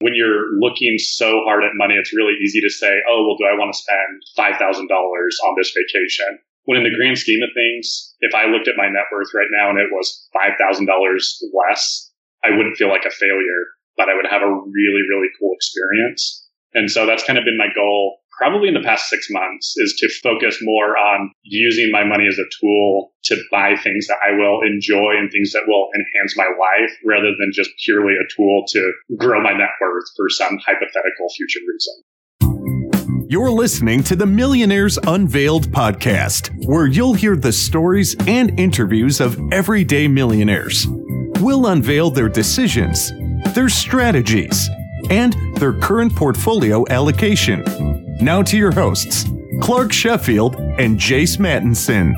when you're looking so hard at money, it's really easy to say, oh, well, do I want to spend $5,000 on this vacation? When in the grand scheme of things, if I looked at my net worth right now and it was $5,000 less, I wouldn't feel like a failure, but I would have a really, really cool experience. And so that's kind of been my goal probably in the past six months is to focus more on using my money as a tool to buy things that I will enjoy and things that will enhance my life rather than just purely a tool to grow my net worth for some hypothetical future reason. You're listening to the Millionaires Unveiled podcast, where you'll hear the stories and interviews of everyday millionaires. We'll unveil their decisions, their strategies, and their current portfolio allocation. Now to your hosts, Clark Sheffield and Jace Mattinson.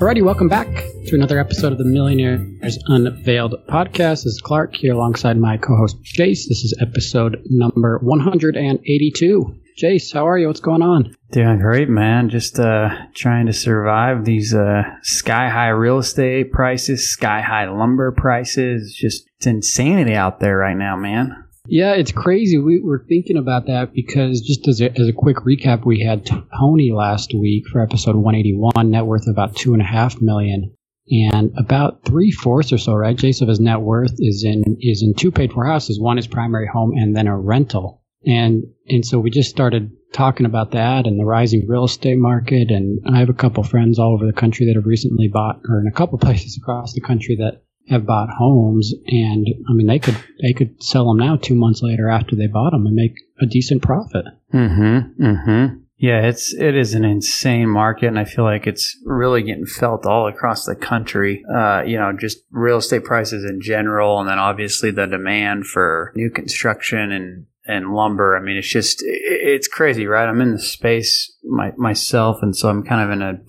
Alrighty, welcome back to another episode of the Millionaires Unveiled podcast. This is Clark here alongside my co-host Jace. This is episode number 182. Jace, how are you? What's going on? Doing great, man. Just uh, trying to survive these uh, sky high real estate prices, sky high lumber prices. Just it's insanity out there right now, man. Yeah, it's crazy. We were thinking about that because just as a, as a quick recap, we had Tony last week for episode 181, net worth about two and a half million, and about three fourths or so, right, Jace, of his net worth is in is in two paid for houses. One is primary home, and then a rental. And and so we just started talking about that and the rising real estate market. And I have a couple friends all over the country that have recently bought, or in a couple places across the country that have bought homes, and I mean they could they could sell them now two months later after they bought them and make a decent profit. Mm-hmm. Mm-hmm. Yeah, it's it is an insane market, and I feel like it's really getting felt all across the country. Uh, you know, just real estate prices in general, and then obviously the demand for new construction and and lumber. I mean, it's just it's crazy, right? I'm in the space my, myself, and so I'm kind of in a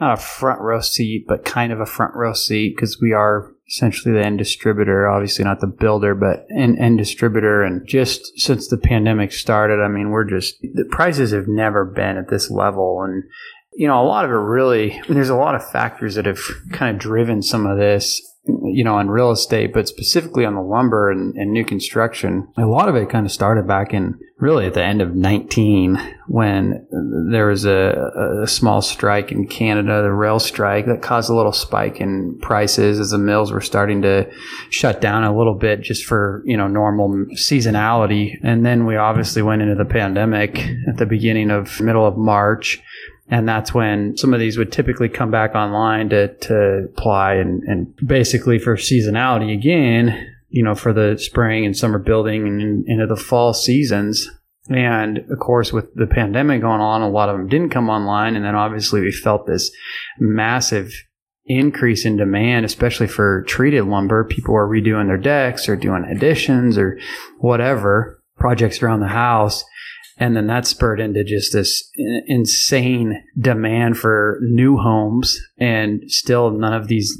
not a front row seat, but kind of a front row seat because we are essentially the end distributor, obviously not the builder, but an end distributor. And just since the pandemic started, I mean, we're just, the prices have never been at this level. And, you know, a lot of it really, there's a lot of factors that have kind of driven some of this you know, on real estate, but specifically on the lumber and, and, new construction, a lot of it kind of started back in really at the end of 19 when there was a, a small strike in Canada, the rail strike that caused a little spike in prices as the mills were starting to shut down a little bit just for, you know, normal seasonality. And then we obviously went into the pandemic at the beginning of middle of March and that's when some of these would typically come back online to, to apply and, and basically for seasonality again, you know, for the spring and summer building and into the fall seasons. And of course, with the pandemic going on, a lot of them didn't come online. And then obviously we felt this massive increase in demand, especially for treated lumber. People were redoing their decks or doing additions or whatever projects around the house. And then that spurred into just this insane demand for new homes. And still, none of these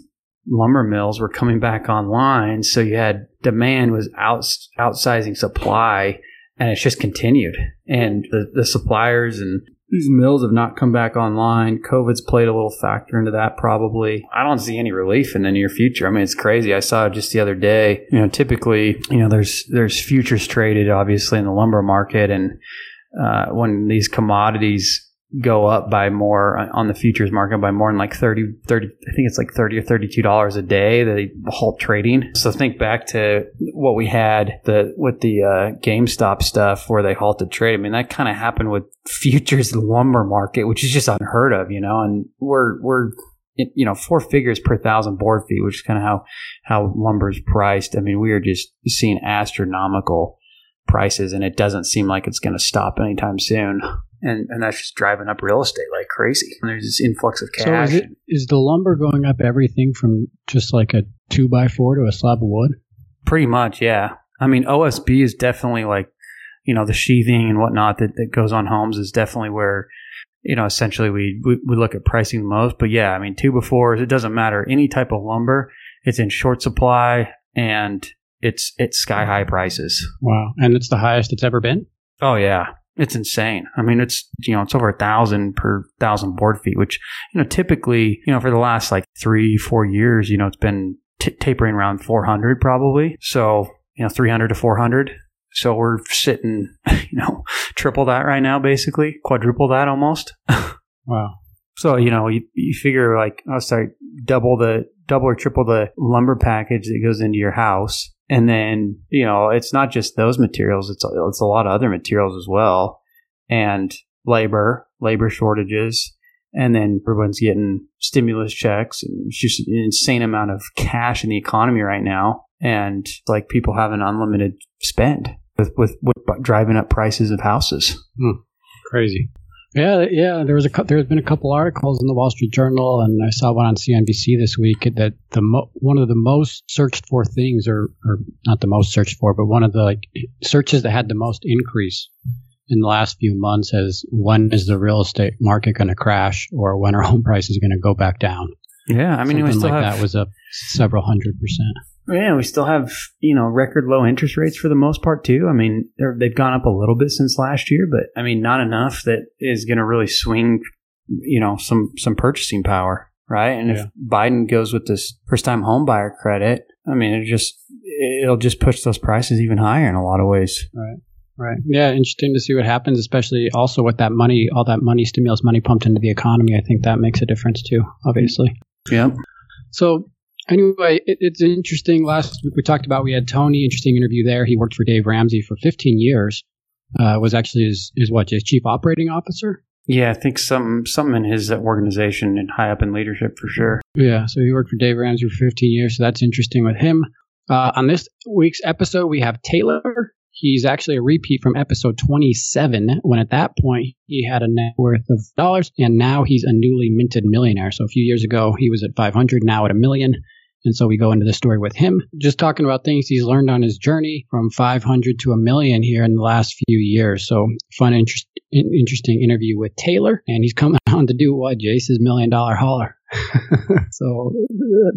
lumber mills were coming back online. So you had demand was out, outsizing supply, and it's just continued. And the, the suppliers and these mills have not come back online. COVID's played a little factor into that, probably. I don't see any relief in the near future. I mean, it's crazy. I saw it just the other day. You know, typically, you know, there's there's futures traded, obviously, in the lumber market, and uh, when these commodities go up by more on the futures market by more than like 30, 30 I think it's like 30 or 32 dollars a day they halt trading. So think back to what we had the with the uh, GameStop stuff where they halted trade. I mean that kind of happened with futures lumber market which is just unheard of, you know, and we're we're you know four figures per thousand board feet, which is kind of how how lumber is priced. I mean, we are just seeing astronomical prices, and it doesn't seem like it's going to stop anytime soon. And, and that's just driving up real estate like crazy. And there's this influx of cash. So is, it, is the lumber going up everything from just like a two by four to a slab of wood? Pretty much, yeah. I mean, OSB is definitely like, you know, the sheathing and whatnot that, that goes on homes is definitely where, you know, essentially we, we, we look at pricing the most. But yeah, I mean, two by fours, it doesn't matter. Any type of lumber, it's in short supply and it's it's sky high prices. Wow, and it's the highest it's ever been. Oh yeah, it's insane. I mean, it's you know it's over a thousand per thousand board feet, which you know typically you know for the last like three four years, you know it's been t- tapering around four hundred probably. So you know 300 to 400 So we're sitting, you know, triple that right now, basically, quadruple that almost. wow. So, you know, you, you figure like, oh, sorry, double the, double or triple the lumber package that goes into your house. And then, you know, it's not just those materials, it's, it's a lot of other materials as well. And labor, labor shortages. And then everyone's getting stimulus checks and it's just an insane amount of cash in the economy right now. And like people have an unlimited spend with, with, with driving up prices of houses. Hmm. Crazy. Yeah, yeah. There was a there's been a couple articles in the Wall Street Journal, and I saw one on CNBC this week that the mo- one of the most searched for things, or or not the most searched for, but one of the like searches that had the most increase in the last few months is when is the real estate market going to crash, or when are home prices going to go back down? Yeah, I mean, Something we still like have that was up several hundred percent. Yeah, we still have you know record low interest rates for the most part too. I mean, they've gone up a little bit since last year, but I mean, not enough that is going to really swing you know some some purchasing power, right? And Yeah. if Biden goes with this first time home buyer credit, I mean, it just it'll just push those prices even higher in a lot of ways. Right. Right. Yeah, interesting to see what happens, especially also with that money, all that money, stimulus money pumped into the economy. I think that makes a difference too, obviously. Yep. So anyway, it, it's interesting. Last week we talked about we had Tony, interesting interview there. He worked for Dave Ramsey for 15 years. Uh, was actually his, his what, his chief operating officer? Yeah, I think some something in his organization and high up in leadership for sure. Yeah, so he worked for Dave Ramsey for 15 years, so that's interesting with him. Uh, on this week's episode, we have Taylor. He's actually a repeat from episode 27, when at that point he had a net worth of dollars, and now he's a newly minted millionaire. So a few years ago he was at 500, now at a million. And so we go into the story with him, just talking about things he's learned on his journey from 500 to a million here in the last few years. So fun, interest, interesting interview with Taylor, and he's coming on to do what Jace's million dollar hauler. so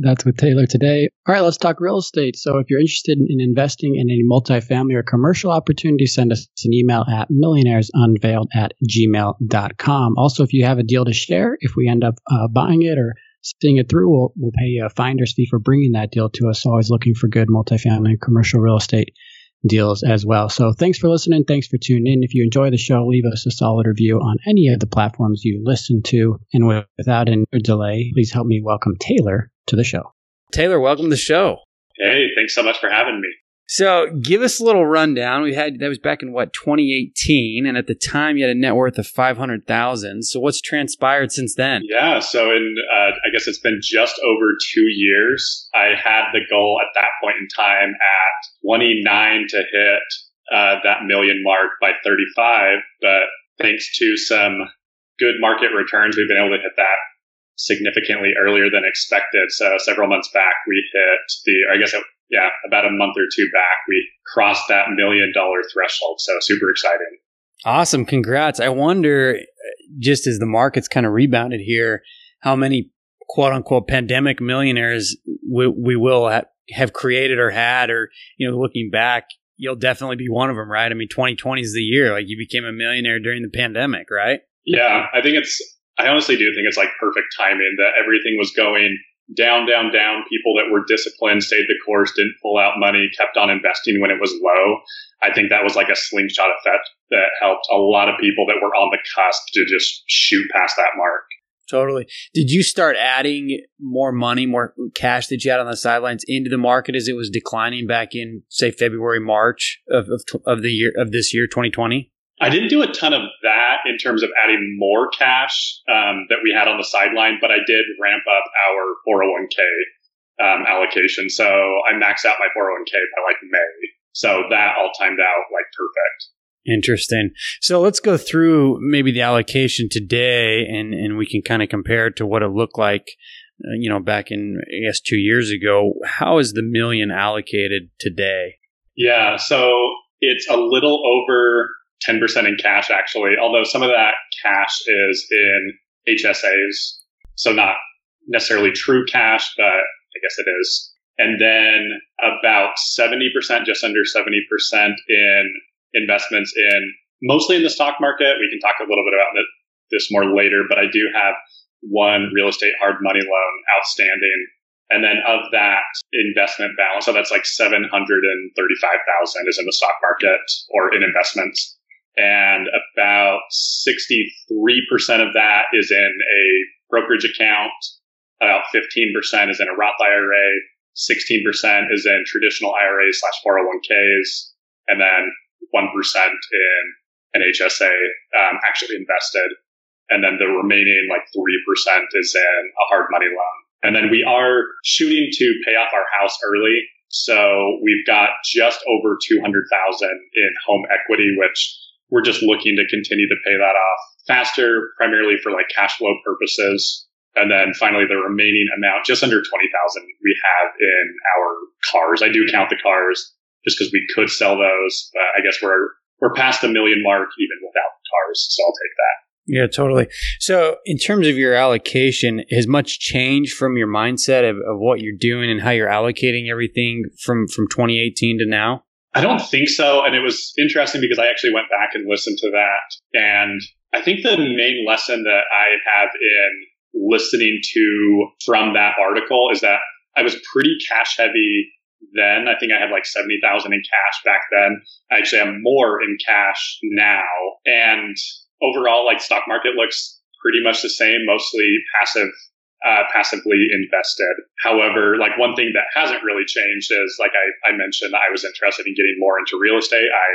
that's with Taylor today. All right, let's talk real estate. So if you're interested in investing in any multifamily or commercial opportunity, send us an email at millionairesunveiled at gmail.com. Also, if you have a deal to share, if we end up uh, buying it or seeing it through, we'll, we'll pay you a finder's fee for bringing that deal to us. Always looking for good multifamily and commercial real estate deals as well. So thanks for listening. Thanks for tuning in. If you enjoy the show, leave us a solid review on any of the platforms you listen to. And without any delay, please help me welcome Taylor to the show. Taylor, welcome to the show. Hey, thanks so much for having me. So, give us a little rundown. We had that was back in what 2018, and at the time you had a net worth of 500,000. So, what's transpired since then? Yeah, so in uh, I guess it's been just over two years. I had the goal at that point in time at 29 to hit uh, that million mark by 35, but thanks to some good market returns, we've been able to hit that significantly earlier than expected. So several months back, we hit the, I guess, it, yeah, about a month or two back, we crossed that million dollar threshold. So super exciting. Awesome, congrats. I wonder, uh, just as the market's kind of rebounded here, how many quote unquote pandemic millionaires we, we will ha- have created or had, or you know, looking back, you'll definitely be one of them, right? I mean, 2020 is the year. Like you became a millionaire during the pandemic, right? Yeah, I think it's, I honestly do think it's like perfect timing that everything was going down, down, down. People that were disciplined stayed the course, didn't pull out money, kept on investing when it was low. I think that was like a slingshot effect that helped a lot of people that were on the cusp to just shoot past that mark. Totally. Did you start adding more money, more cash that you had on the sidelines into the market as it was declining back in, say, February, March of of, of the year of this year, 2020? I didn't do a ton of that in terms of adding more cash um, that we had on the sideline, but I did ramp up our 401k um, allocation. So I maxed out my 401k by like May. So that all timed out like perfect. Interesting. So let's go through maybe the allocation today, and and we can kind of compare it to what it looked like, uh, you know, back in I guess two years ago. How is the million allocated today? Yeah, so it's a little over 10% in cash actually, although some of that cash is in HSAs. So not necessarily true cash, but I guess it is. And then about 70%, just under 70% in investments in mostly in the stock market. We can talk a little bit about this more later, but I do have one real estate hard money loan outstanding And then of that investment balance, so that's like 735,000 is in the stock market or in investments. And about 63% of that is in a brokerage account. About 15% is in a Roth IRA. 16% is in traditional IRAs slash 401ks. And then 1% in an HSA um, actually invested. And then the remaining like 3% is in a hard money loan. And then we are shooting to pay off our house early. So we've got just over 200,000 in home equity, which we're just looking to continue to pay that off faster, primarily for like cash flow purposes. And then finally, the remaining amount, just under 20,000 we have in our cars. I do count the cars just because we could sell those. But I guess we're, we're past the million mark even without the cars. So I'll take that. Yeah, totally. So, in terms of your allocation, has much changed from your mindset of, of what you're doing and how you're allocating everything from from 2018 to now? I don't think so. And it was interesting because I actually went back and listened to that. And I think the main lesson that I have in listening to from that article is that I was pretty cash heavy then. I think I had like 70,000 in cash back then. I actually have more in cash now. And overall, like stock market looks pretty much the same, mostly passive, uh, passively invested. However, like one thing that hasn't really changed is like I, I mentioned, I was interested in getting more into real estate. I,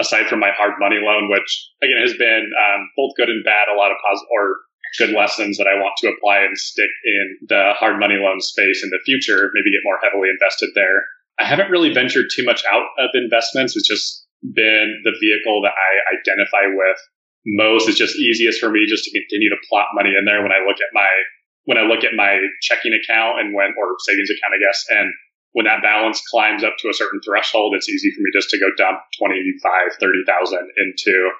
aside from my hard money loan, which again has been um, both good and bad, a lot of positive or good lessons that I want to apply and stick in the hard money loan space in the future, maybe get more heavily invested there. I haven't really ventured too much out of investments. It's just been the vehicle that I identify with most It's just easiest for me just to continue to plot money in there when I look at my when I look at my checking account and when or savings account, I guess, and when that balance climbs up to a certain threshold, it's easy for me just to go dump 25, 30,000 into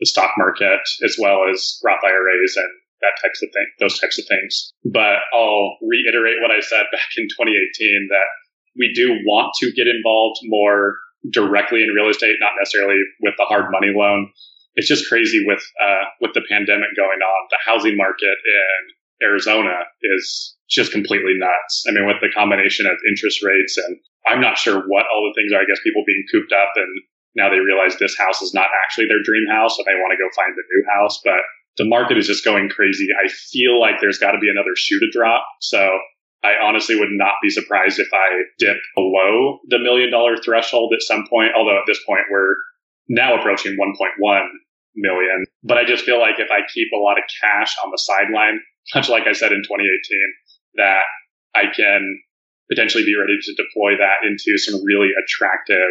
the stock market as well as Roth IRAs and that types of thing, those types of things. But I'll reiterate what I said back in 2018 that we do want to get involved more directly in real estate, not necessarily with the hard money loan it's just crazy with uh, with the pandemic going on. The housing market in Arizona is just completely nuts. I mean, with the combination of interest rates and I'm not sure what all the things are. I guess people being cooped up and now they realize this house is not actually their dream house and they want to go find a new house. But the market is just going crazy. I feel like there's got to be another shoe to drop. So I honestly would not be surprised if I dip below the million dollar threshold at some point. Although at this point we're now approaching 1.1 million. But I just feel like if I keep a lot of cash on the sideline, much like I said in 2018, that I can potentially be ready to deploy that into some really attractive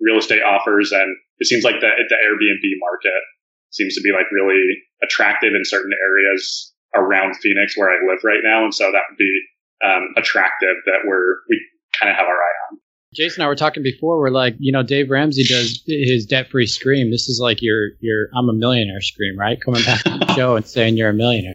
real estate offers. And it seems like the, the Airbnb market seems to be like really attractive in certain areas around Phoenix where I live right now. And so that would be um, attractive that we're, we kind of have our eye on. Jason and I were talking before. We're like, you know, Dave Ramsey does his debt-free scream. This is like your your I'm a millionaire scream, right? Coming back to the show and saying you're a millionaire.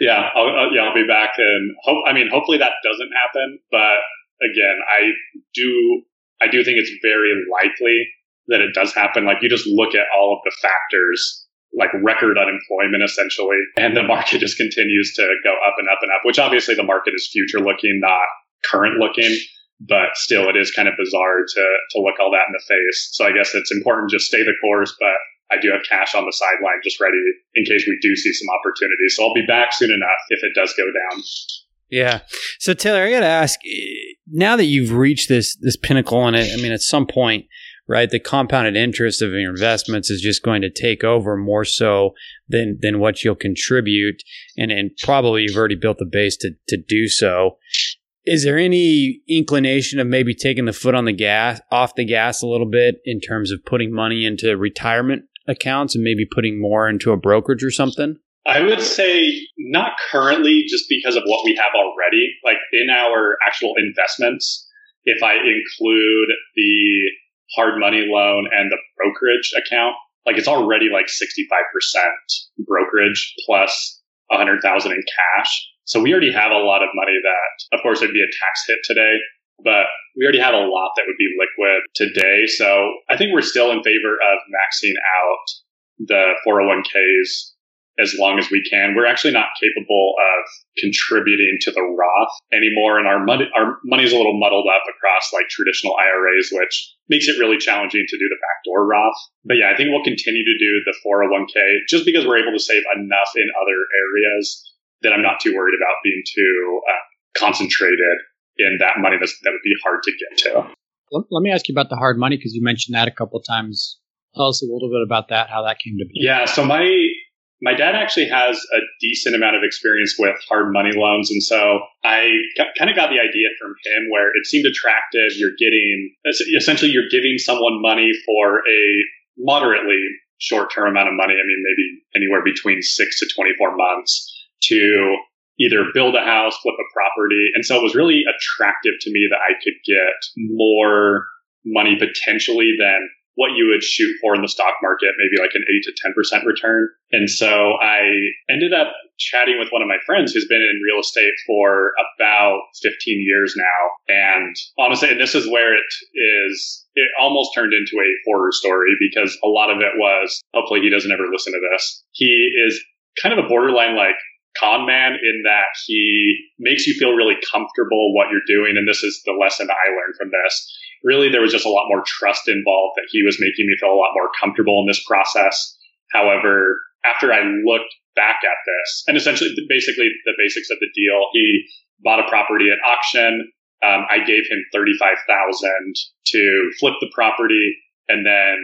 Yeah, I'll, I'll, yeah, I'll be back, and hope. I mean, hopefully that doesn't happen. But again, I do I do think it's very likely that it does happen. Like you just look at all of the factors, like record unemployment essentially, and the market just continues to go up and up and up. Which obviously the market is future looking, not current looking but still it is kind of bizarre to to look all that in the face. So I guess it's important just stay the course, but I do have cash on the sideline just ready in case we do see some opportunities. So I'll be back soon enough if it does go down. Yeah. So Taylor, I got to ask eh, now that you've reached this this pinnacle and it, I mean at some point, right, the compounded interest of your investments is just going to take over more so than than what you'll contribute and and probably you've already built the base to to do so. Is there any inclination of maybe taking the foot on the gas, off the gas a little bit in terms of putting money into retirement accounts and maybe putting more into a brokerage or something? I would say not currently, just because of what we have already. Like in our actual investments, if I include the hard money loan and the brokerage account, like it's already like 65% brokerage plus 100,000 in cash. So we already have a lot of money that, of course, it'd be a tax hit today, but we already have a lot that would be liquid today. So I think we're still in favor of maxing out the 401ks as long as we can. We're actually not capable of contributing to the Roth anymore, and our money our money is a little muddled up across like traditional IRAs, which makes it really challenging to do the backdoor Roth. But yeah, I think we'll continue to do the 401k just because we're able to save enough in other areas that I'm not too worried about being too uh, concentrated in that money that's, that would be hard to get to. Let, me ask you about the hard money because you mentioned that a couple of times. Tell us a little bit about that, how that came to be. Yeah, so my my dad actually has a decent amount of experience with hard money loans. And so I kind of got the idea from him where it seemed attractive. You're getting, essentially, you're giving someone money for a moderately short term amount of money. I mean, maybe anywhere between six to 24 months to either build a house, flip a property. And so it was really attractive to me that I could get more money potentially than what you would shoot for in the stock market, maybe like an 8 to 10% return. And so I ended up chatting with one of my friends who's been in real estate for about 15 years now. And honestly, and this is where it is, it almost turned into a horror story because a lot of it was, hopefully he doesn't ever listen to this. He is kind of a borderline like con man in that he makes you feel really comfortable what you're doing. And this is the lesson I learned from this. Really, there was just a lot more trust involved that he was making me feel a lot more comfortable in this process. However, after I looked back at this and essentially basically the basics of the deal, he bought a property at auction. Um, I gave him 35,000 to flip the property and then,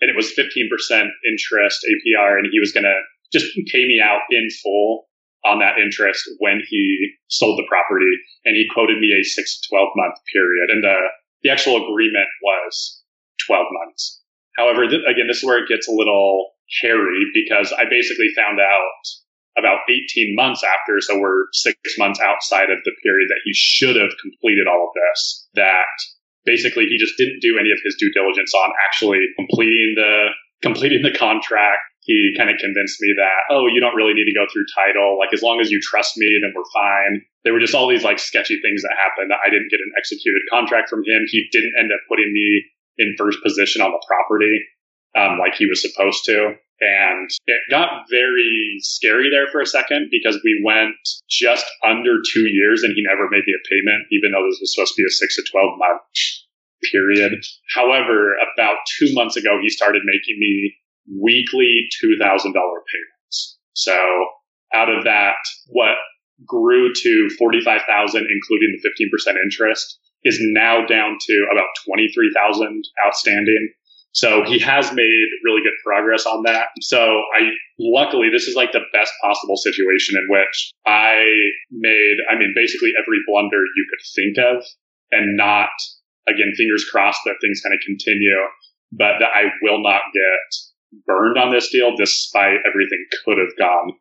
and it was 15% interest APR and he was going to just pay me out in full on that interest when he sold the property and he quoted me a six to 12 month period. And the, the actual agreement was 12 months. However, th- again, this is where it gets a little hairy because I basically found out about 18 months after, so we're six months outside of the period that he should have completed all of this, that basically he just didn't do any of his due diligence on actually completing the completing the contract he kind of convinced me that, oh, you don't really need to go through title. Like, as long as you trust me, then we're fine. There were just all these like sketchy things that happened. I didn't get an executed contract from him. He didn't end up putting me in first position on the property, um, like he was supposed to. And it got very scary there for a second because we went just under two years and he never made me a payment, even though this was supposed to be a six to 12 month period. However, about two months ago, he started making me weekly $2,000 payments. So out of that, what grew to 45,000, including the 15% interest, is now down to about 23,000 outstanding. So he has made really good progress on that. So I, luckily, this is like the best possible situation in which I made, I mean, basically every blunder you could think of and not, again, fingers crossed that things kind of continue, but that I will not get burned on this deal despite everything could have gone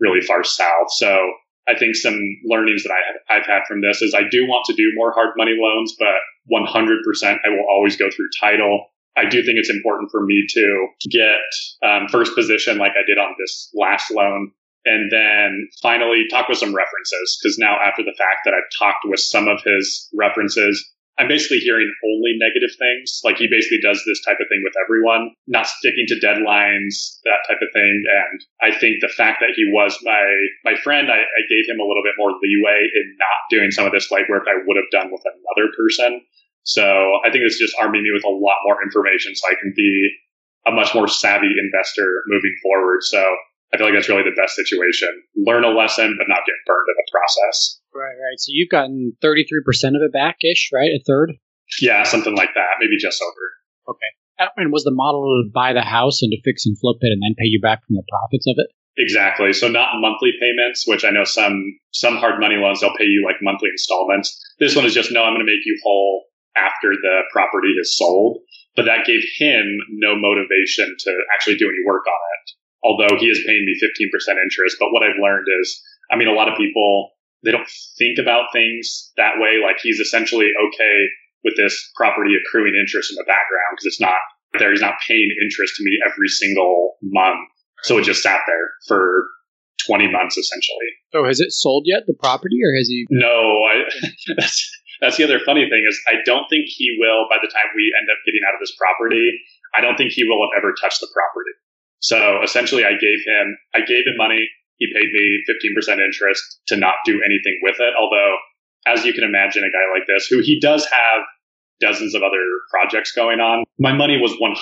really far south. So I think some learnings that I, I've had from this is I do want to do more hard money loans, but 100% I will always go through title. I do think it's important for me to get um, first position like I did on this last loan. And then finally talk with some references because now after the fact that I've talked with some of his references, I'm basically hearing only negative things. Like he basically does this type of thing with everyone, not sticking to deadlines, that type of thing. And I think the fact that he was my my friend, I, I gave him a little bit more leeway in not doing some of this light work I would have done with another person. So I think it's just arming me with a lot more information so I can be a much more savvy investor moving forward. So I feel like that's really the best situation. Learn a lesson, but not get burned in the process. Right, right. So you've gotten 33% of it back ish, right? A third? Yeah, something like that. Maybe just over. Okay. And was the model to buy the house and to fix and flip it and then pay you back from the profits of it? Exactly. So not monthly payments, which I know some some hard money loans they'll pay you like monthly installments. This one is just no, I'm going to make you whole after the property is sold. But that gave him no motivation to actually do any work on it although he is paying me 15% interest. But what I've learned is, I mean, a lot of people, they don't think about things that way. Like he's essentially okay with this property accruing interest in the background because it's not there. He's not paying interest to me every single month. So it just sat there for 20 months essentially. So has it sold yet, the property, or has he? No, I, that's, that's the other funny thing is I don't think he will by the time we end up getting out of this property. I don't think he will have ever touched the property. So essentially, I gave him I gave him money. He paid me 15% interest to not do anything with it. Although, as you can imagine, a guy like this, who he does have dozens of other projects going on, my money was 100%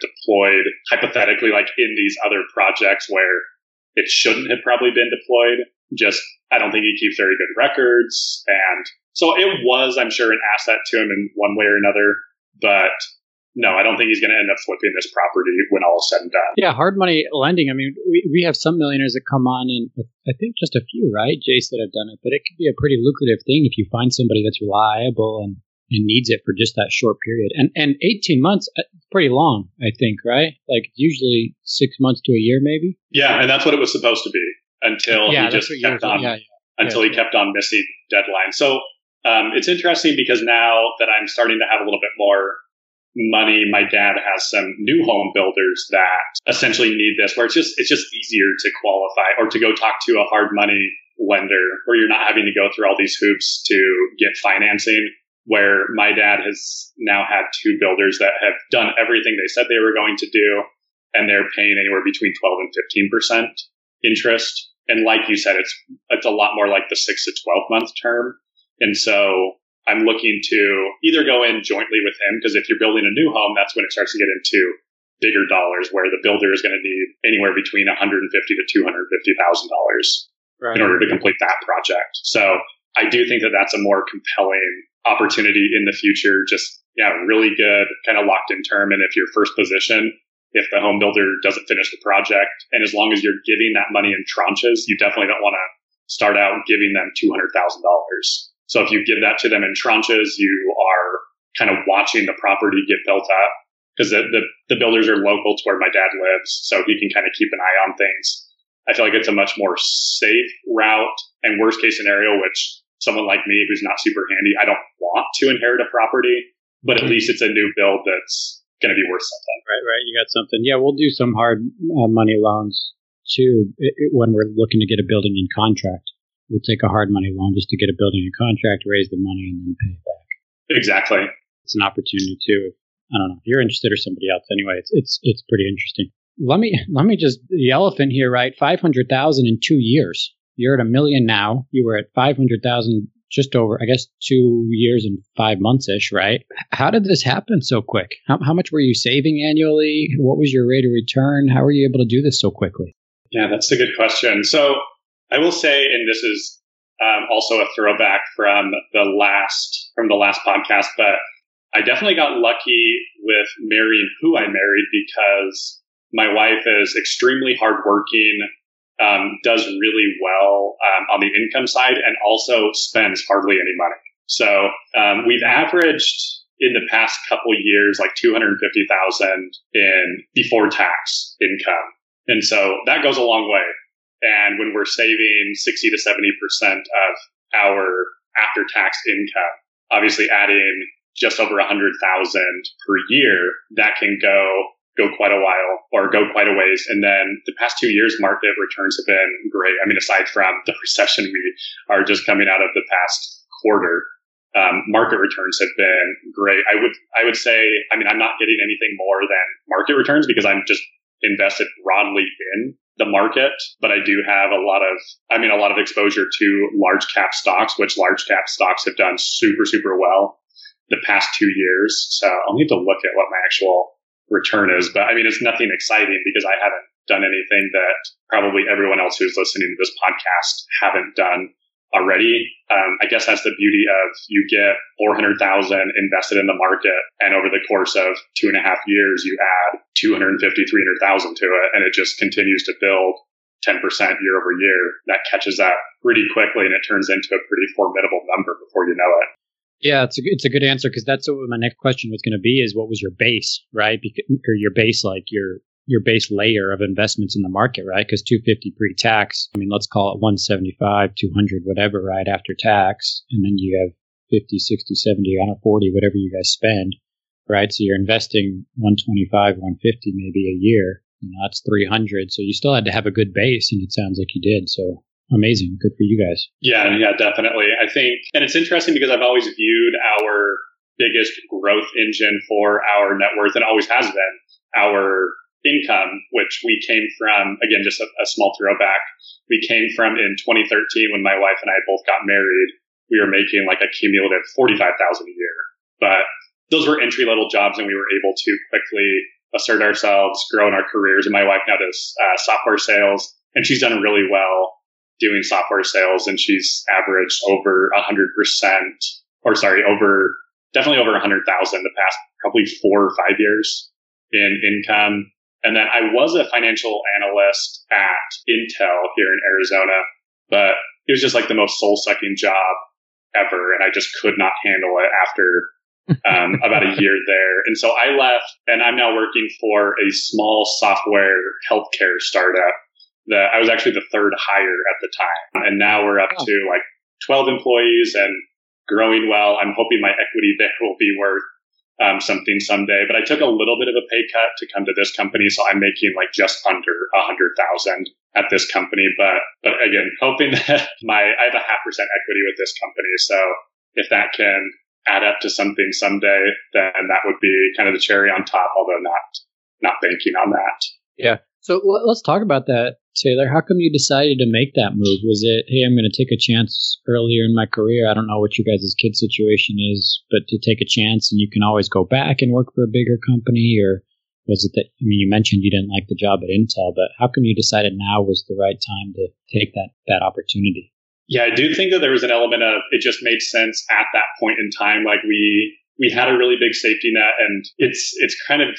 deployed, hypothetically, like in these other projects where it shouldn't have probably been deployed. Just, I don't think he keeps very good records. And so it was, I'm sure, an asset to him in one way or another. But no, I don't think he's going to end up flipping this property when all is said and done. Yeah, hard money lending. I mean, we, we have some millionaires that come on, and I think just a few, right, Jace, that have done it. But it could be a pretty lucrative thing if you find somebody that's reliable and, and needs it for just that short period. And and 18 months, uh, pretty long, I think, right? Like usually six months to a year, maybe. Yeah, and that's what it was supposed to be until yeah, he just kept on yeah, yeah. until he kept on missing deadlines. So um, it's interesting because now that I'm starting to have a little bit more money, my dad has some new home builders that essentially need this, where it's just it's just easier to qualify or to go talk to a hard money lender, where you're not having to go through all these hoops to get financing. Where my dad has now had two builders that have done everything they said they were going to do, and they're paying anywhere between 12 and 15 percent interest. And like you said, it's it's a lot more like the six to 12 month term. And so I'm looking to either go in jointly with him because if you're building a new home, that's when it starts to get into bigger dollars where the builder is going to need anywhere between 150 to 250 thousand dollars Right. in order to complete that project. So I do think that that's a more compelling opportunity in the future. Just yeah, really good kind of locked in term. And if your first position, if the home builder doesn't finish the project, and as long as you're giving that money in tranches, you definitely don't want to start out giving them two hundred thousand dollars. So if you give that to them in tranches, you are kind of watching the property get built up because the, the, the builders are local to where my dad lives, so he can kind of keep an eye on things. I feel like it's a much more safe route and worst case scenario, which someone like me who's not super handy, I don't want to inherit a property, but at least it's a new build that's going to be worth something. Right, right. You got something. Yeah, we'll do some hard uh, money loans too i- i- when we're looking to get a building in contract. We'll take a hard money loan just to get a building in contract, raise the money, and then pay it back. Exactly. It's an opportunity too. I don't know if you're interested or somebody else. Anyway, it's it's it's pretty interesting. Let me let me just the elephant here, right? Five hundred thousand in two years. You're at a million now. You were at five hundred thousand just over, I guess, two years and five months ish, right? How did this happen so quick? How, how much were you saving annually? What was your rate of return? How were you able to do this so quickly? Yeah, that's a good question. So I will say, and this is um, also a throwback from the last from the last podcast, but I definitely got lucky with marrying who I married because my wife is extremely hardworking, um, does really well um, on the income side, and also spends hardly any money. So um, we've averaged in the past couple years like two hundred fifty thousand in before tax income, and so that goes a long way. And when we're saving 60 to 70% of our after tax income, obviously adding just over 100,000 per year, that can go go quite a while or go quite a ways. And then the past two years, market returns have been great. I mean, aside from the recession we are just coming out of the past quarter, um, market returns have been great. I would I would say, I mean, I'm not getting anything more than market returns because I'm just invested broadly in the market, but I do have a lot of, I mean, a lot of exposure to large cap stocks, which large cap stocks have done super, super well the past two years. So I'll need to look at what my actual return is, but I mean, it's nothing exciting because I haven't done anything that probably everyone else who's listening to this podcast haven't done already. Um, I guess that's the beauty of you get 400,000 invested in the market and over the course of two and a half years, you add 250, 300,000 to it and it just continues to build 10% year over year. That catches up pretty quickly and it turns into a pretty formidable number before you know it. Yeah, it's a it's a good answer because that's what my next question was going to be: is what was your base, right? Because, or your base, like your your base layer of investments in the market, right? Because 250 pre-tax, I mean, let's call it 175, 200, whatever, right after tax, and then you have 50, 60, 70, I don't know, 40, whatever you guys spend, right? So you're investing 125, 150 maybe a year. You know, that's 300. So you still had to have a good base, and it sounds like you did. So amazing, good for you guys. Yeah, yeah, definitely. I think, and it's interesting because I've always viewed our biggest growth engine for our net worth, and always has been our income, which we came from, again, just a, a small throwback. We came from in 2013 when my wife and I both got married. We were making like a cumulative 45,000 a year, but those were entry level jobs and we were able to quickly assert ourselves, grow in our careers. And my wife now does uh, software sales and she's done really well doing software sales and she's averaged over a hundred percent or sorry, over definitely over a hundred thousand the past probably four or five years in income. And then I was a financial analyst at Intel here in Arizona, but it was just like the most soul sucking job ever. And I just could not handle it after um, about a year there. And so I left and I'm now working for a small software healthcare startup that I was actually the third hire at the time. And now we're up oh. to like 12 employees and growing well. I'm hoping my equity there will be worth um, something someday. But I took a little bit of a pay cut to come to this company, so I'm making like just under a hundred thousand at this company. But but again, hoping that my I have a half percent equity with this company, so if that can add up to something someday, then that would be kind of the cherry on top. Although not not banking on that. Yeah. So let's talk about that, Taylor. How come you decided to make that move? Was it, hey, I'm going to take a chance earlier in my career? I don't know what your guys' kid situation is, but to take a chance and you can always go back and work for a bigger company? Or was it that, I mean, you mentioned you didn't like the job at Intel, but how come you decided now was the right time to take that, that opportunity? Yeah, I do think that there was an element of it just made sense at that point in time. Like we, we had a really big safety net and it's, it's kind of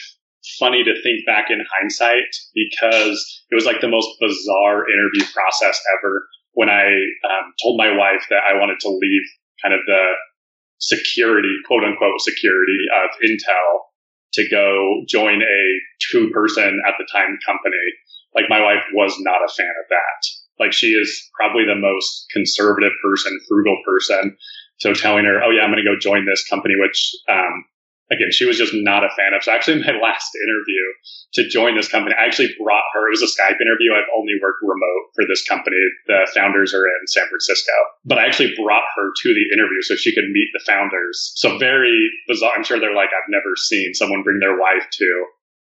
funny to think back in hindsight because it was like the most bizarre interview process ever when I um, told my wife that I wanted to leave kind of the security, quote unquote, security of Intel to go join a two person at the time company. Like my wife was not a fan of that. Like she is probably the most conservative person, frugal person. So telling her, oh yeah, I'm going to go join this company, which um, again, she was just not a fan of. So actually my last interview to join this company, I actually brought her, it was a Skype interview. I've only worked remote for this company. The founders are in San Francisco, but I actually brought her to the interview so she could meet the founders. So very bizarre. I'm sure they're like, I've never seen someone bring their wife to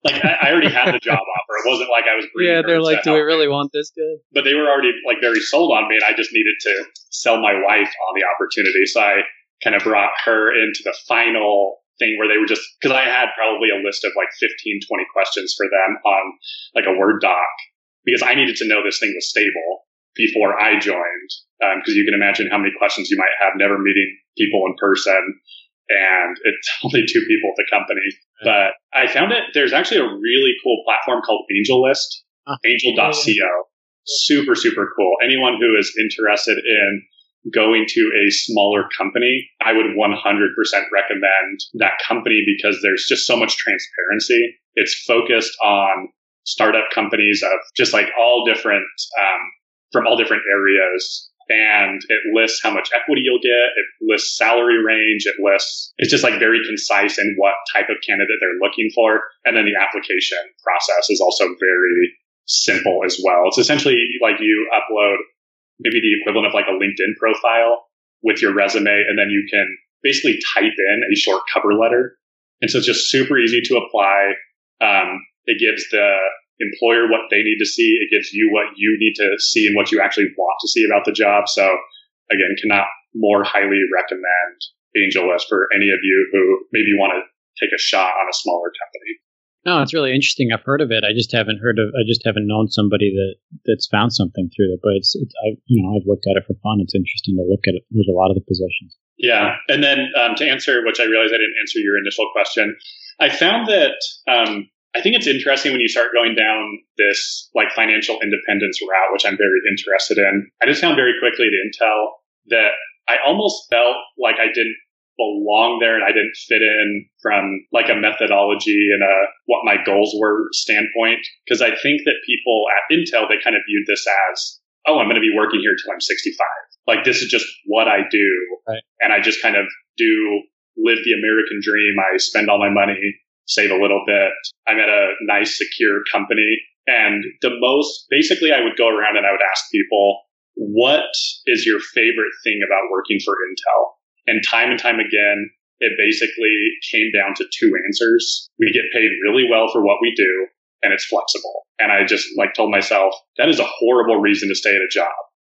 like I, already had the job offer. It wasn't like I was. Yeah, they're like, do we really want this guy? But they were already like very sold on me, and I just needed to sell my wife on the opportunity. So I kind of brought her into the final thing where they were just because I had probably a list of like 15, 20 questions for them on like a Word doc because I needed to know this thing was stable before I joined. Because um, you can imagine how many questions you might have never meeting people in person. And it's only two people at the company. But I found it, there's actually a really cool platform called Angel AngelList, uh, angel.co. Super, super cool. Anyone who is interested in going to a smaller company, I would 100% recommend that company because there's just so much transparency. It's focused on startup companies of just like all different, um, from all different areas. And it lists how much equity you'll get. It lists salary range. It lists, it's just like very concise in what type of candidate they're looking for. And then the application process is also very simple as well. It's essentially like you upload maybe the equivalent of like a LinkedIn profile with your resume, and then you can basically type in a short cover letter. And so it's just super easy to apply. Um, it gives the employer what they need to see. It gives you what you need to see and what you actually want to see about the job. So again, cannot more highly recommend AngelList for any of you who maybe want to take a shot on a smaller company. No, it's really interesting. I've heard of it. I just haven't heard of. I just haven't known somebody that that's found something through it. But it's, it's I, you know, I've looked at it for fun. It's interesting to look at it. There's a lot of the positions. Yeah, and then um, to answer, which I realized I didn't answer your initial question, I found that um, I think it's interesting when you start going down this like financial independence route, which I'm very interested in. I just found very quickly at Intel that I almost felt like I didn't belong there and I didn't fit in from like a methodology and a what my goals were standpoint. Cause I think that people at Intel, they kind of viewed this as, oh, I'm going to be working here till I'm 65. Like this is just what I do. Right. And I just kind of do live the American dream. I spend all my money, save a little bit. I'm at a nice, secure company. And the most, basically, I would go around and I would ask people, what is your favorite thing about working for Intel? And time and time again, it basically came down to two answers. We get paid really well for what we do, and it's flexible. And I just like told myself that is a horrible reason to stay at a job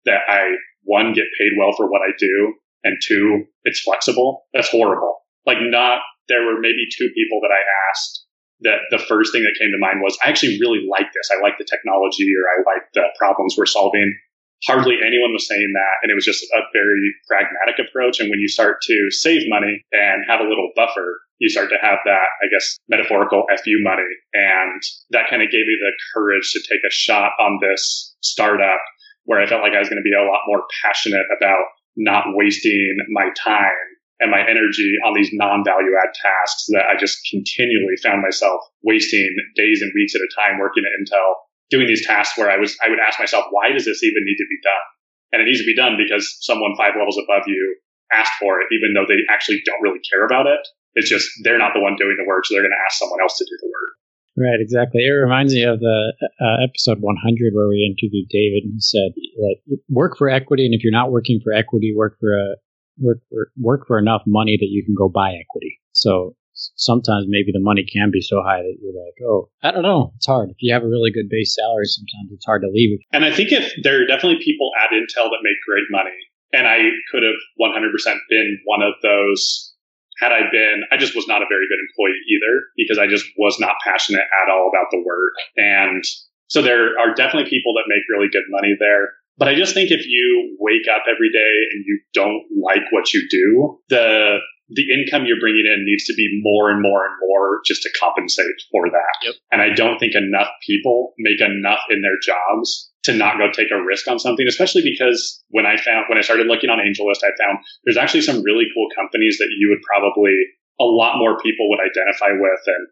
that I one get paid well for what I do and two it's flexible. That's horrible. Like not there were maybe two people that I asked that the first thing that came to mind was I actually really like this. I like the technology or I like the problems we're solving. Hardly anyone was saying that. And it was just a very pragmatic approach. And when you start to save money and have a little buffer, you start to have that, I guess, metaphorical FU money. And that kind of gave me the courage to take a shot on this startup where I felt like I was going to be a lot more passionate about not wasting my time and my energy on these non-value add tasks that I just continually found myself wasting days and weeks at a time working at Intel, doing these tasks where I was, I would ask myself, why does this even need to be done? And it needs to be done because someone five levels above you asked for it, even though they actually don't really care about it. It's just they're not the one doing the work, so they're going to ask someone else to do the work. Right, exactly. It reminds me of the uh, episode 100 where we interviewed David, and he said, "Like, work for equity, and if you're not working for equity, work for a work for work for enough money that you can go buy equity. So sometimes maybe the money can be so high that you're like, oh, I don't know. It's hard. If you have a really good base salary, sometimes it's hard to leave. And I think if there are definitely people at Intel that make great money, and I could have 100% been one of those had I been, I just was not a very good employee either because I just was not passionate at all about the work. And so there are definitely people that make really good money there. But I just think if you wake up every day and you don't like what you do, the the income you're bringing in needs to be more and more and more just to compensate for that. Yep. And I don't think enough people make enough in their jobs to not go take a risk on something, especially because when I found, when I started looking on AngelList, I found there's actually some really cool companies that you would probably, a lot more people would identify with and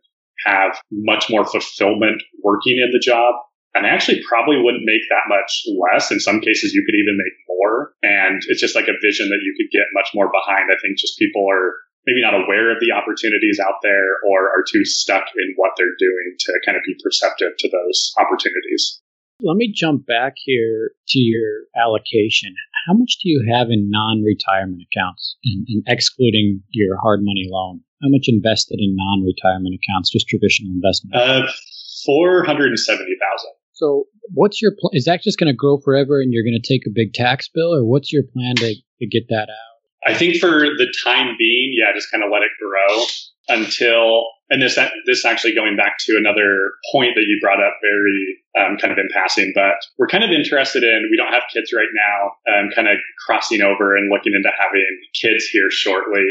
have much more fulfillment working in the job and I actually probably wouldn't make that much less. In some cases, you could even make more. And it's just like a vision that you could get much more behind. I think just people are maybe not aware of the opportunities out there or are too stuck in what they're doing to kind of be perceptive to those opportunities. Let me jump back here to your allocation. How much do you have in non retirement accounts and, and excluding your hard money loan? How much invested in non retirement accounts, just traditional investment? Uh, 470,000. So, what's your plan? Is that just going to grow forever, and you're going to take a big tax bill, or what's your plan to, to get that out? I think for the time being, yeah, just kind of let it grow until, and this this actually going back to another point that you brought up very um, kind of in passing, but we're kind of interested in. We don't have kids right now, um, kind of crossing over and looking into having kids here shortly.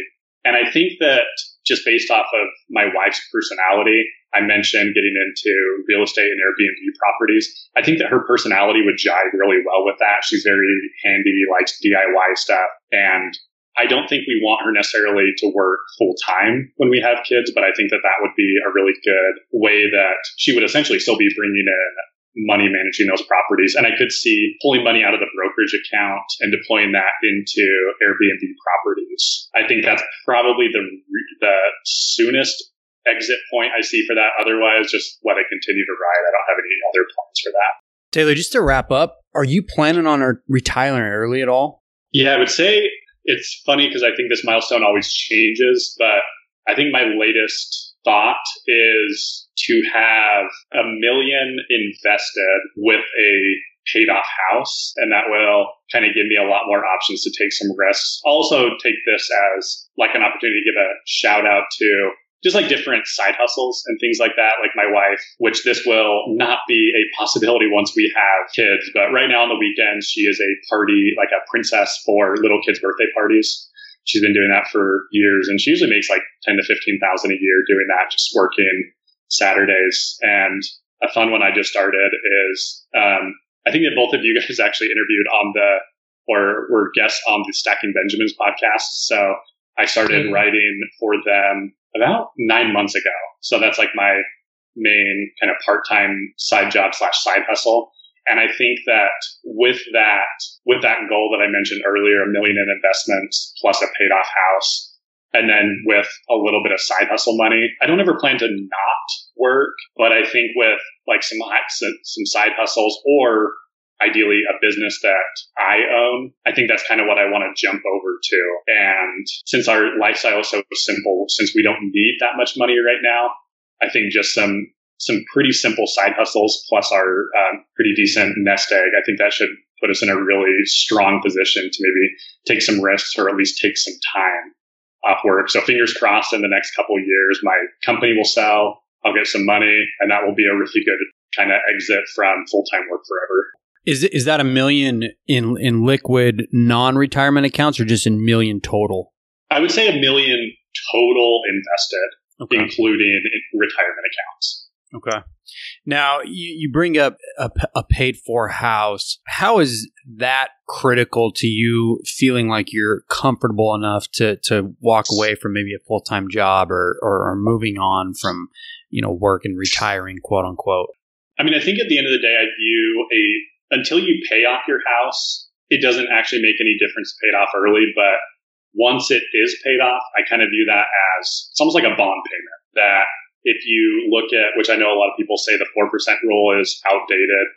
And I think that just based off of my wife's personality, I mentioned getting into real estate and Airbnb properties. I think that her personality would jive really well with that. She's very handy, likes DIY stuff. And I don't think we want her necessarily to work full time when we have kids, but I think that that would be a really good way that she would essentially still be bringing in money managing those properties. And I could see pulling money out of the brokerage account and deploying that into Airbnb properties. I think that's probably the, the soonest exit point I see for that. Otherwise, just let it continue to ride. I don't have any other plans for that. Taylor, just to wrap up, are you planning on retiring early at all? Yeah, I would say it's funny because I think this milestone always changes, but I think my latest thought is to have a million invested with a paid off house and that will kind of give me a lot more options to take some risks. Also take this as like an opportunity to give a shout out to just like different side hustles and things like that, like my wife, which this will not be a possibility once we have kids. But right now on the weekends, she is a party, like a princess for little kids' birthday parties she's been doing that for years and she usually makes like 10 to 15,000 a year doing that, just working Saturdays. And a fun one I just started is, um, I think that both of you guys actually interviewed on the, or were guests on the Stacking Benjamins podcast. So I started mm-hmm. writing for them about nine months ago. So that's like my main kind of part-time side job slash side hustle. And I think that with that, with that goal that I mentioned earlier, a million in investments plus a paid off house, and then with a little bit of side hustle money, I don't ever plan to not work, but I think with like some, some side hustles or ideally a business that I own, I think that's kind of what I want to jump over to. And since our lifestyle is so simple, since we don't need that much money right now, I think just some some pretty simple side hustles plus our um, pretty decent nest egg, I think that should put us in a really strong position to maybe take some risks or at least take some time off work. So fingers crossed in the next couple of years, my company will sell. I'll get some money and that will be a really good kind of exit from full time work forever. Is is that a million in in liquid non retirement accounts or just in million total? I would say a million total invested, okay. including retirement accounts. Okay. Now you, you bring up a, a paid for house. How is that critical to you feeling like you're comfortable enough to, to walk away from maybe a full time job or, or, or moving on from, you know, work and retiring, quote unquote? I mean, I think at the end of the day, I view a, until you pay off your house, it doesn't actually make any difference to pay it off early. But once it is paid off, I kind of view that as it's almost like a bond payment that if you look at, which I know a lot of people say the 4% rule is outdated.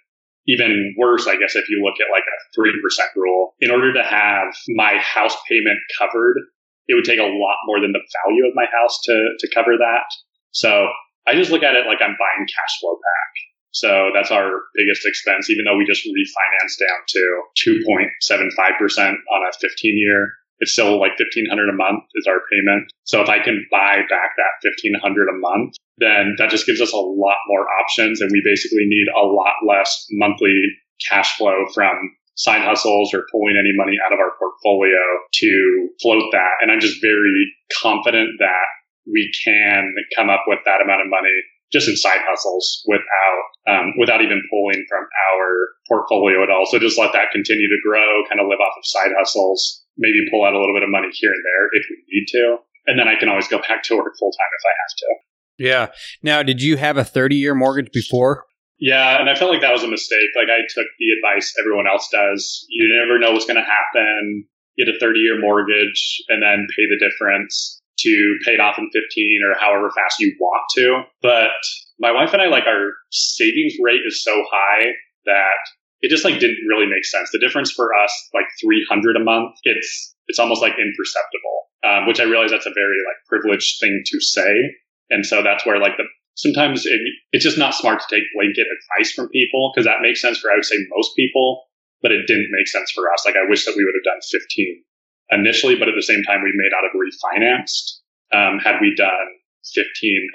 Even worse, I guess, if you look at like a 3% rule, in order to have my house payment covered, it would take a lot more than the value of my house to, to cover that. So I just look at it like I'm buying cash flow back. So that's our biggest expense, even though we just refinanced down to 2.75% on a 15 year it's still like 1500 a month is our payment. So if I can buy back that 1500 a month, then that just gives us a lot more options. And we basically need a lot less monthly cash flow from side hustles or pulling any money out of our portfolio to float that. And I'm just very confident that we can come up with that amount of money just in side hustles without um, without even pulling from our portfolio at all. So just let that continue to grow, kind of live off of side hustles, maybe pull out a little bit of money here and there if we need to, and then I can always go back to work full time if I have to. Yeah. Now, did you have a 30 year mortgage before? Yeah, and I felt like that was a mistake. Like I took the advice everyone else does. You never know what's going to happen. Get a 30 year mortgage and then pay the difference to pay it off in 15 or however fast you want to. But my wife and I, like, our savings rate is so high that it just like didn't really make sense. The difference for us, like 300 a month, it's, it's almost like imperceptible, um, which I realize that's a very like privileged thing to say. And so that's where like the, sometimes it, it's just not smart to take blanket advice from people because that makes sense for, I would say most people, but it didn't make sense for us. Like I wish that we would have done 15 initially, but at the same time, we made out of refinanced. Um, had we done 15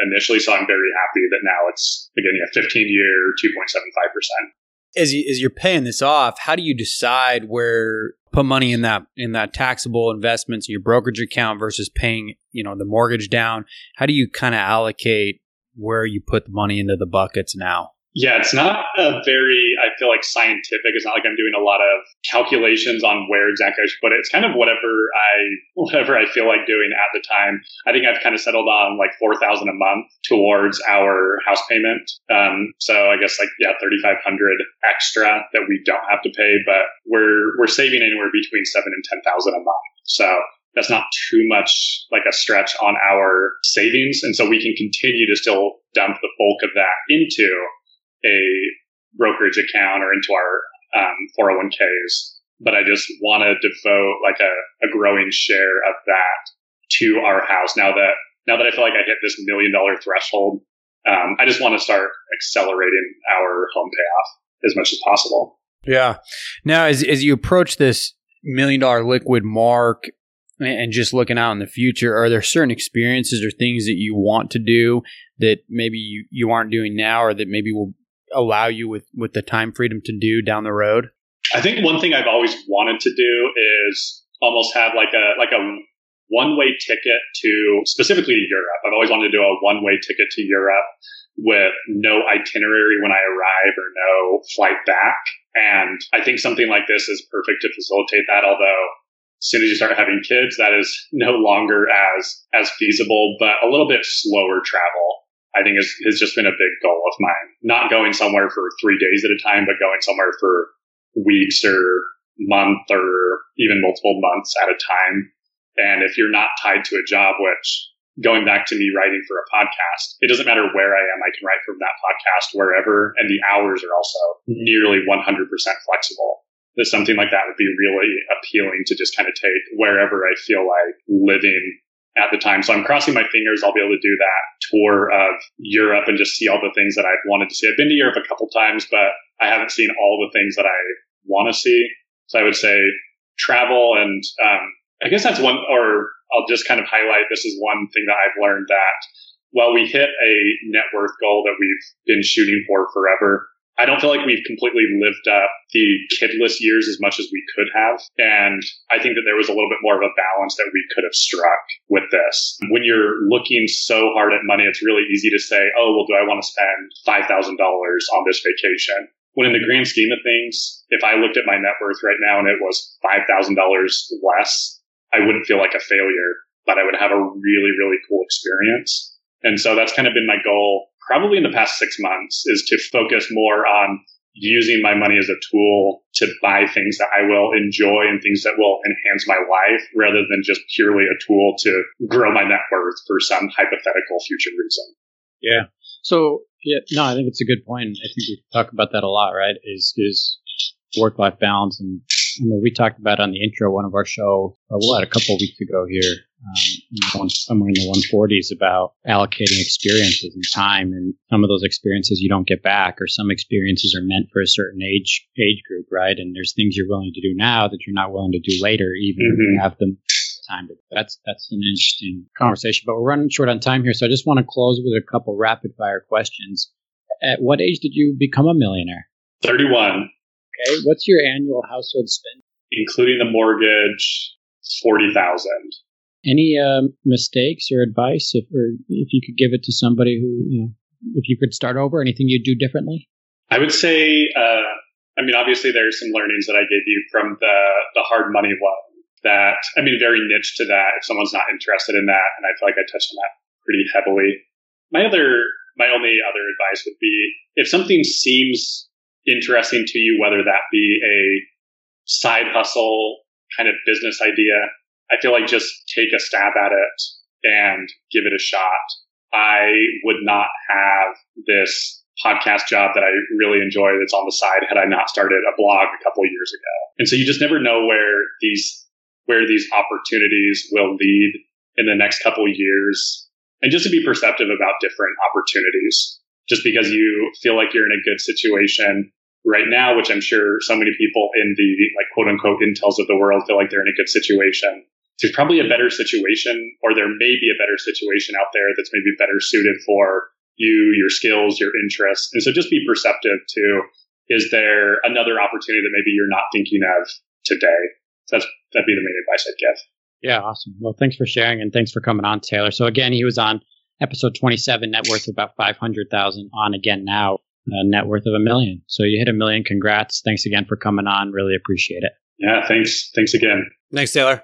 initially, so I'm very happy that now it's again a 15 year 2.75 percent. As you, as you're paying this off, how do you decide where put money in that in that taxable investments your brokerage account versus paying you know the mortgage down? How do you kind of allocate where you put the money into the buckets now? Yeah, it's not a very, I feel like scientific. It's not like I'm doing a lot of calculations on where exactly I should put it. It's kind of whatever I, whatever I feel like doing at the time. I think I've kind of settled on like 4000 a month towards our house payment. Um, so I guess like, yeah, 3500 extra that we don't have to pay, but we're, we're saving anywhere between seven and 10,000 a month. So that's not too much like a stretch on our savings. And so we can continue to still dump the bulk of that into a brokerage account or into our um, 401ks. But I just want to devote like a, a growing share of that to our house now that now that I feel like I hit this million dollar threshold. Um, I just want to start accelerating our home payoff as much as possible. Yeah. Now, as as you approach this million dollar liquid mark, and just looking out in the future, are there certain experiences or things that you want to do that maybe you, you aren't doing now or that maybe will allow you with with the time freedom to do down the road? I think one thing I've always wanted to do is almost have like a like a one way ticket to specifically to Europe. I've always wanted to do a one way ticket to Europe with no itinerary when I arrive or no flight back. And I think something like this is perfect to facilitate that. Although as soon as you start having kids, that is no longer as as feasible, but a little bit slower travel. I think has, has just been a big goal of mine. Not going somewhere for three days at a time, but going somewhere for weeks or month or even multiple months at a time. And if you're not tied to a job, which going back to me writing for a podcast, it doesn't matter where I am. I can write from that podcast wherever. And the hours are also nearly 100% flexible. That something like that would be really appealing to just kind of take wherever I feel like living at the time. So I'm crossing my fingers I'll be able to do that tour of Europe and just see all the things that I've wanted to see. I've been to Europe a couple times, but I haven't seen all the things that I want to see. So I would say travel and um, I guess that's one, or I'll just kind of highlight this is one thing that I've learned that while we hit a net worth goal that we've been shooting for forever, I don't feel like we've completely lived up the kidless years as much as we could have. And I think that there was a little bit more of a balance that we could have struck with this. When you're looking so hard at money, it's really easy to say, oh, well, do I want to spend $5,000 on this vacation? When in the grand scheme of things, if I looked at my net worth right now and it was $5,000 less, I wouldn't feel like a failure, but I would have a really, really cool experience. And so that's kind of been my goal probably in the past six months is to focus more on using my money as a tool to buy things that I will enjoy and things that will enhance my life rather than just purely a tool to grow my net worth for some hypothetical future reason. Yeah. So yeah, no, I think it's a good point. I think we talk about that a lot, right? Is is work life balance and you know, we talked about on the intro one of our show uh, what a couple of weeks ago here um, somewhere in the 140s about allocating experiences and time and some of those experiences you don't get back or some experiences are meant for a certain age age group right and there's things you're willing to do now that you're not willing to do later even mm-hmm. if you mm-hmm. have them time to that's that's an interesting conversation but we're running short on time here so i just want to close with a couple rapid fire questions at what age did you become a millionaire 31 Okay. What's your annual household spend? Including the mortgage, 40000 Any um, mistakes or advice, if, or if you could give it to somebody who, you know, if you could start over, anything you'd do differently? I would say, uh, I mean, obviously there's some learnings that I gave you from the, the hard money loan that, I mean, very niche to that if someone's not interested in that. And I feel like I touched on that pretty heavily. My other, my only other advice would be if something seems interesting to you, whether that be a side hustle kind of business idea. I feel like just take a stab at it and give it a shot. I would not have this podcast job that I really enjoy that's on the side had I not started a blog a couple years ago. And so you just never know where these where these opportunities will lead in the next couple years. And just to be perceptive about different opportunities just because you feel like you're in a good situation right now, which I'm sure so many people in the like quote unquote intels of the world feel like they're in a good situation. There's probably a better situation, or there may be a better situation out there that's maybe better suited for you, your skills, your interests. And so just be perceptive to is there another opportunity that maybe you're not thinking of today? That's that'd be the main advice I'd give. Yeah, awesome. Well, thanks for sharing and thanks for coming on, Taylor. So again, he was on episode 27, net worth of about 500,000 on again now, a net worth of a million. So you hit a million. Congrats. Thanks again for coming on. Really appreciate it. Yeah, thanks. Thanks again. Thanks, Taylor.